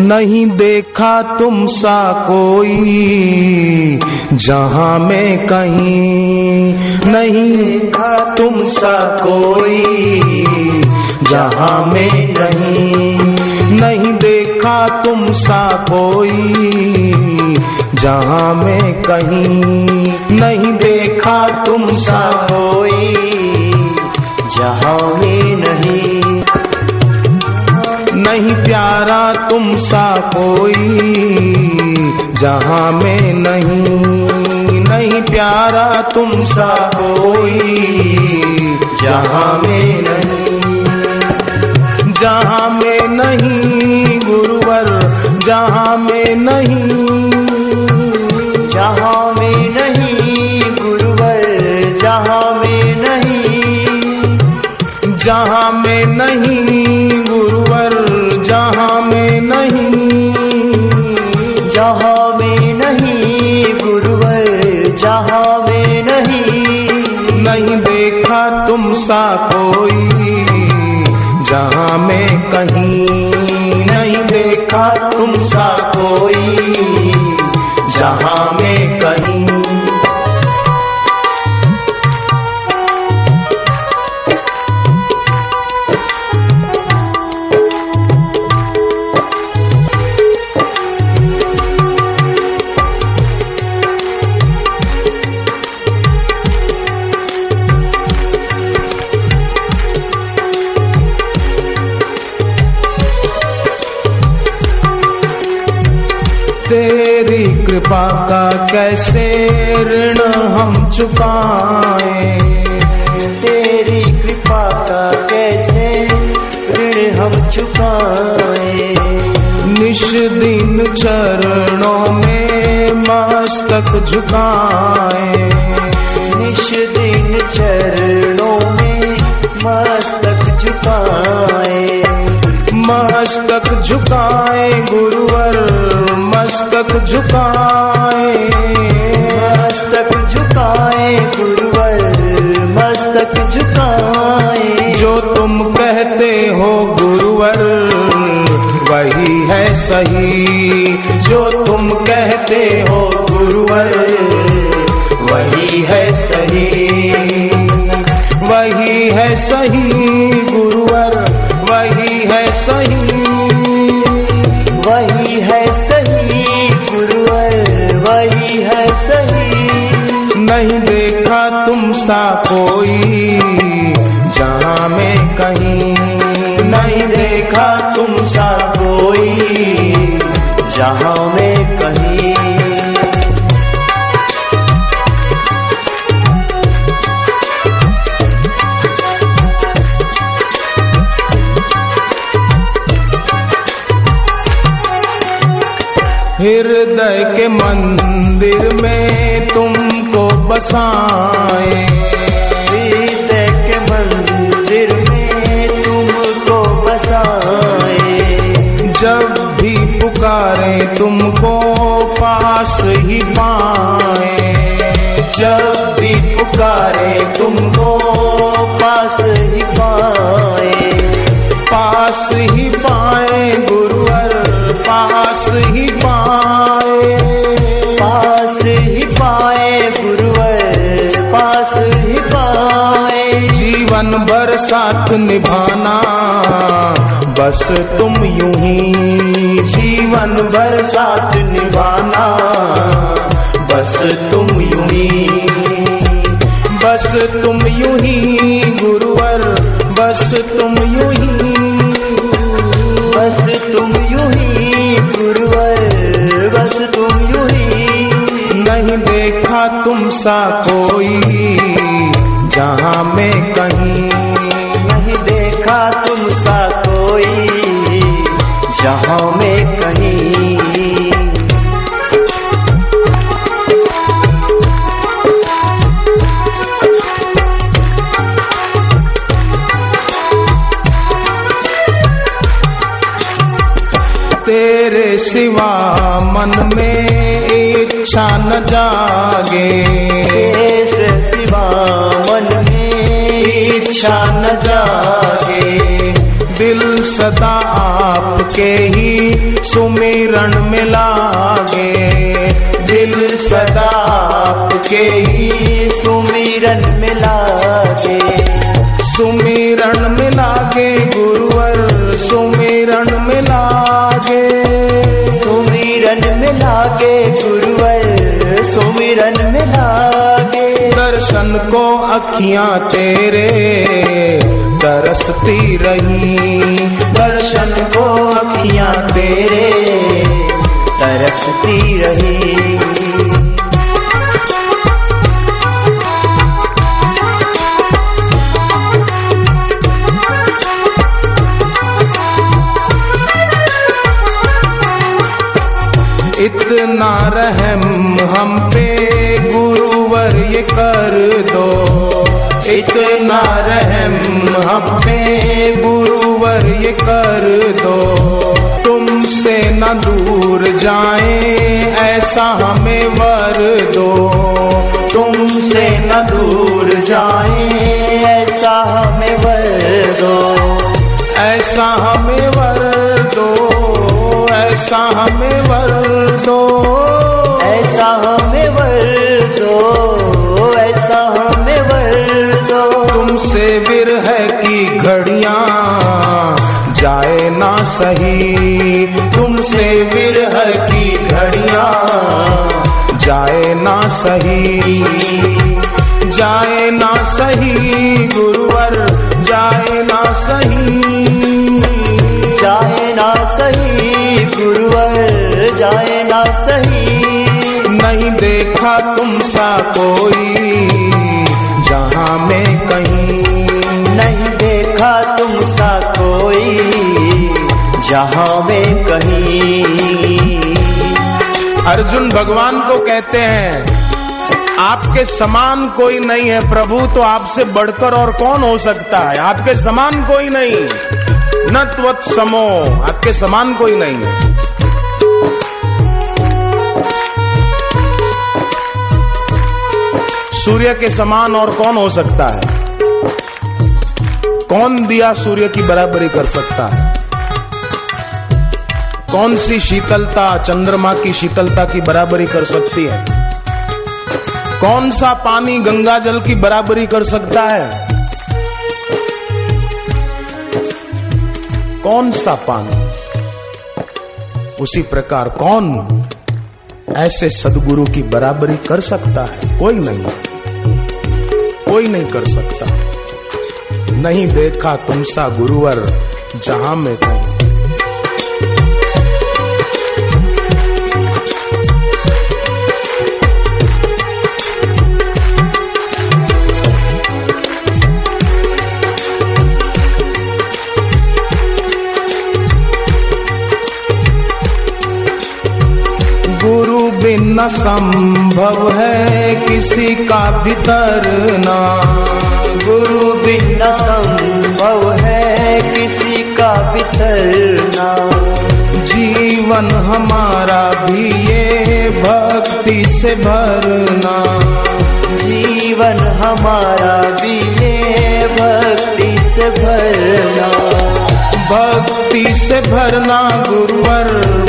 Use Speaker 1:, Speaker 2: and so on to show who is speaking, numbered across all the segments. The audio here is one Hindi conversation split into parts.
Speaker 1: नहीं देखा तुम सा कोई, जहाँ में कहीं नहीं देखा तुम सा कोई, जहाँ में कहीं नहीं देखा तुम सा कोई, जहाँ में कहीं नहीं देखा तुम सा कोई,
Speaker 2: जहाँ में नहीं
Speaker 1: प्यारा तुम सा कोई, जहाँ में नहीं नहीं प्यारा तुम सा कोई, जहाँ में नहीं, जहाँ में नहीं गुरुवर, जहाँ में नहीं,
Speaker 2: जहाँ में नहीं गुरुवर, जहाँ में नहीं,
Speaker 1: जहाँ में नहीं सा कोई जहाँ मैं कहीं नहीं देखा तुम सा कोई जहाँ कृपा का कैसे ऋण हम चुकाएँ?
Speaker 2: तेरी कृपा का कैसे ऋण हम चुकाए?
Speaker 1: निश दिन चरणों में मस्तक झुकाए।
Speaker 2: निश दिन चरणों में मस्तक झुकाए।
Speaker 1: मस्तक झुकाए गुरुवर मस्तक झुकाए।
Speaker 2: मस्तक झुकाए गुरुवर मस्तक झुकाए।
Speaker 1: जो तुम कहते हो गुरुवर वही है सही। जो तुम कहते हो गुरुवर वही है सही। वही है सही गुरुवर। है सही।
Speaker 2: वही है सही गुरुवर वही है सही।
Speaker 1: नहीं देखा तुम सा कोई, जहाँ में कहीं। नहीं देखा तुम सा कोई,
Speaker 2: जहाँ में कहीं।
Speaker 1: हृदय के मंदिर में तुमको बसाए।
Speaker 2: हृदय के मंदिर में तुमको बसाए।
Speaker 1: जब भी पुकारे तुमको पास ही पाए। जब भी पुकारे तुमको
Speaker 2: पास ही पाए।
Speaker 1: पास ही पाए गुरुवर। पास ही पाए।
Speaker 2: पास ही पाए गुरुवर, पास ही पाए।
Speaker 1: जीवन भर साथ निभाना, बस तुम यूँ ही। जीवन भर साथ निभाना, बस तुम यूँ ही। बस तुम यूँ ही गुरुवर, बस तुम यूँ ही।
Speaker 2: बस तुम यू ही गुरुवर, बस तुम यू ही।
Speaker 1: नहीं देखा तुम सा कोई, जहाँ में कहीं।
Speaker 2: नहीं देखा तुम सा कोई, जहाँ में कहीं।
Speaker 1: सिवा मन में इच्छा न जागे।
Speaker 2: ऐसे सिवा मन में
Speaker 1: इच्छा न जागे। दिल सदा आपके ही सुमिरन में लागे। दिल सदा आपके ही
Speaker 2: सुमिरन में लागे।
Speaker 1: सुमिरन में लागे गुरुवर। सुमिरन में लागे।
Speaker 2: सुमिरन में लागे गुरुवर सुमिरन में लागे।
Speaker 1: दर्शन को अखियाँ तेरे तरसती रही।
Speaker 2: दर्शन को अखियाँ तेरे तरसती रही।
Speaker 1: इतना रहम हम पे, गुरुवर ये कर दो। इतना रहम हम पे, गुरुवर ये कर दो। तुमसे न दूर जाए, ऐसा हमें वर दो। तुमसे न दूर जाए,
Speaker 2: ऐसा हमें वर दो।
Speaker 1: ऐसा हमें ऐसा हमें वर दो।
Speaker 2: ऐसा हमें वर दो। ऐसा हमें वर दो।
Speaker 1: तुमसे विरह की घड़िया जाए ना सही। तुमसे विरह की घड़िया जाए ना सही। जाए ना सही देखा तुम सा कोई, जहाँ में कहीं
Speaker 2: नहीं देखा तुम सा कोई, जहाँ में कहीं।
Speaker 1: अर्जुन भगवान को कहते हैं, आपके समान कोई नहीं है प्रभु तो आपसे बढ़कर और कौन हो सकता है? आपके समान कोई नहीं। न त्वत समो आपके समान कोई नहीं है। सूर्य के समान और कौन हो सकता है? कौन दिया सूर्य की बराबरी कर सकता है? कौन सी शीतलता, चंद्रमा की शीतलता की बराबरी कर सकती है? कौन सा पानी गंगा जल की बराबरी कर सकता है? कौन सा पानी? उसी प्रकार कौन ऐसे सदगुरु की बराबरी कर सकता है? कोई नहीं। कोई नहीं कर सकता। नहीं देखा तुमसा गुरुवर जहाँ में कहीं। बिन संभव है किसी का भीतरना
Speaker 2: गुरु बिन संभव है किसी का बितरना
Speaker 1: जीवन हमारा भी ये भक्ति से भरना।
Speaker 2: जीवन हमारा भी ये भक्ति से भरना।
Speaker 1: भक्ति से भरना गुरुवर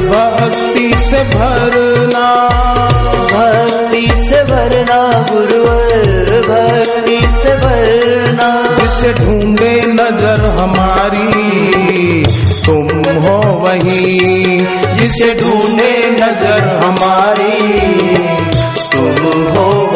Speaker 1: भक्ति से भरना।
Speaker 2: भक्ति से भरना गुरुवर भक्ति से भरना।
Speaker 1: जिसे ढूंढे नज़र हमारी तुम हो वही। जिसे ढूंढे नज़र हमारी तुम हो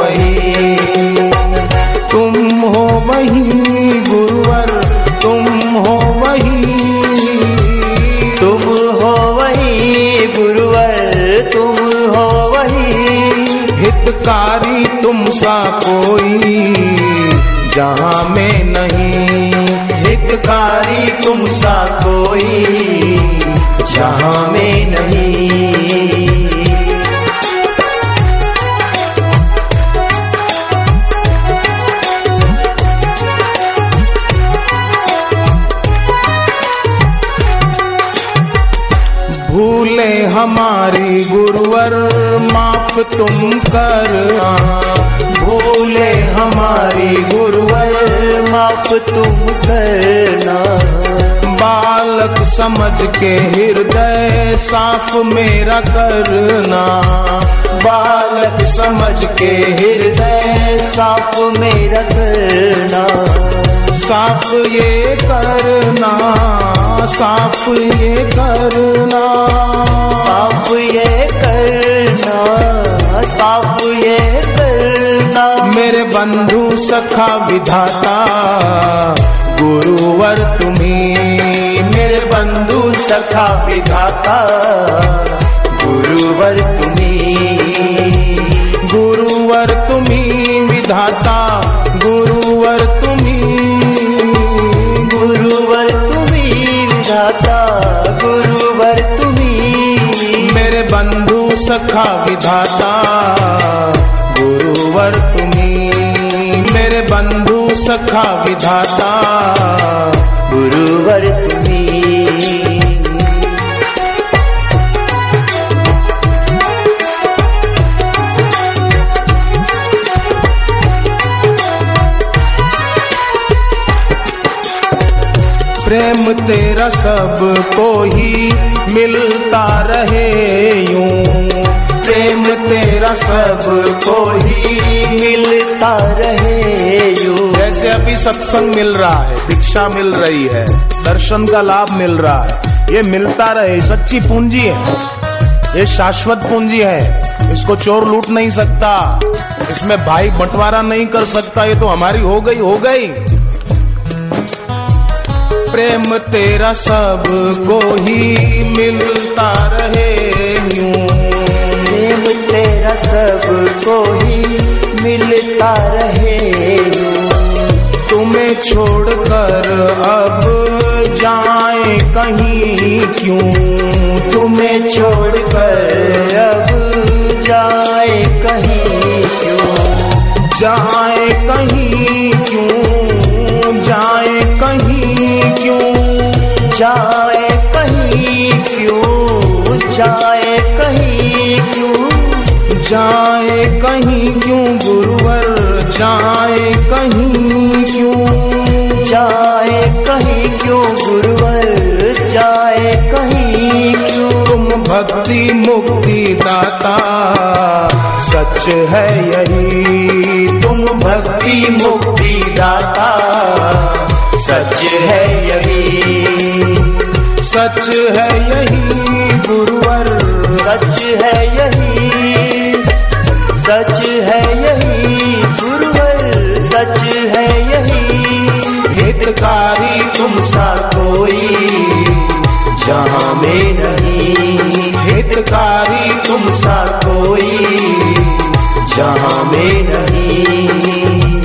Speaker 1: कोई जहाँ में नहीं। हितकारी तुम सा कोई जहाँ में नहीं। भूले हमारी गुरुवर, माफ़ तुम कर। भूले
Speaker 2: तुम करना।
Speaker 1: बालक समझ के हृदय साफ़ मेरा करना।
Speaker 2: बालक समझ के हृदय साफ़ मेरा करना।
Speaker 1: साफ़ ये करना साफ़ ये करना।
Speaker 2: साफ़ ये करना साफ़ ये करना।
Speaker 1: बंधु सखा विधाता गुरुवर तुम्हें
Speaker 2: मेरे बंधु सखा विधाता गुरुवर तुम्हें
Speaker 1: गुरुवर तुम्हें विधाता गुरुवर तुम्हें
Speaker 2: गुरुवर तुम्हें विधाता गुरुवर तुम्हें
Speaker 1: मेरे बंधु सखा विधाता गुरुवर तुम्ही सखा विधाता।
Speaker 2: गुरुवर तुम्ही।
Speaker 1: प्रेम तेरा सबको ही मिलता रहे यूँ। प्रेम तेरा सबको ही
Speaker 2: मिलता रहे यूँ।
Speaker 1: जैसे अभी सत्संग मिल रहा है भिक्षा मिल रही है दर्शन का लाभ मिल रहा है ये मिलता रहे सच्ची पूंजी है ये शाश्वत पूंजी है इसको चोर लूट नहीं सकता इसमें भाई बंटवारा नहीं कर सकता ये तो हमारी हो गई हो गई। प्रेम तेरा सबको ही मिलता रहे यूँ।
Speaker 2: तेरा सबको ही मिलता रहे
Speaker 1: तुम्हें छोड़कर अब जाए कहीं क्यों?
Speaker 2: तुम्हें छोड़कर अब जाए कहीं क्यों?
Speaker 1: जाए कहीं क्यों? जाए कहीं क्यों?
Speaker 2: जाए कहीं क्यों? जाए कहीं क्यों?
Speaker 1: जाए कहीं क्यों, गुरुवर? जाए कहीं क्यों?
Speaker 2: जाए कहीं क्यों, गुरुवर? जाए कहीं क्यों?
Speaker 1: तुम भक्ति मुक्ति दाता, सच है यही।
Speaker 2: तुम भक्ति मुक्ति दाता, सच है यही।
Speaker 1: सच है यही गुरुवर।
Speaker 2: सच है यही। सच है यही गुरुवर। सच है यही। हितकारी तुम सा कोई जहाँ में नहीं। हितकारी तुम सा कोई जहाँ में नहीं।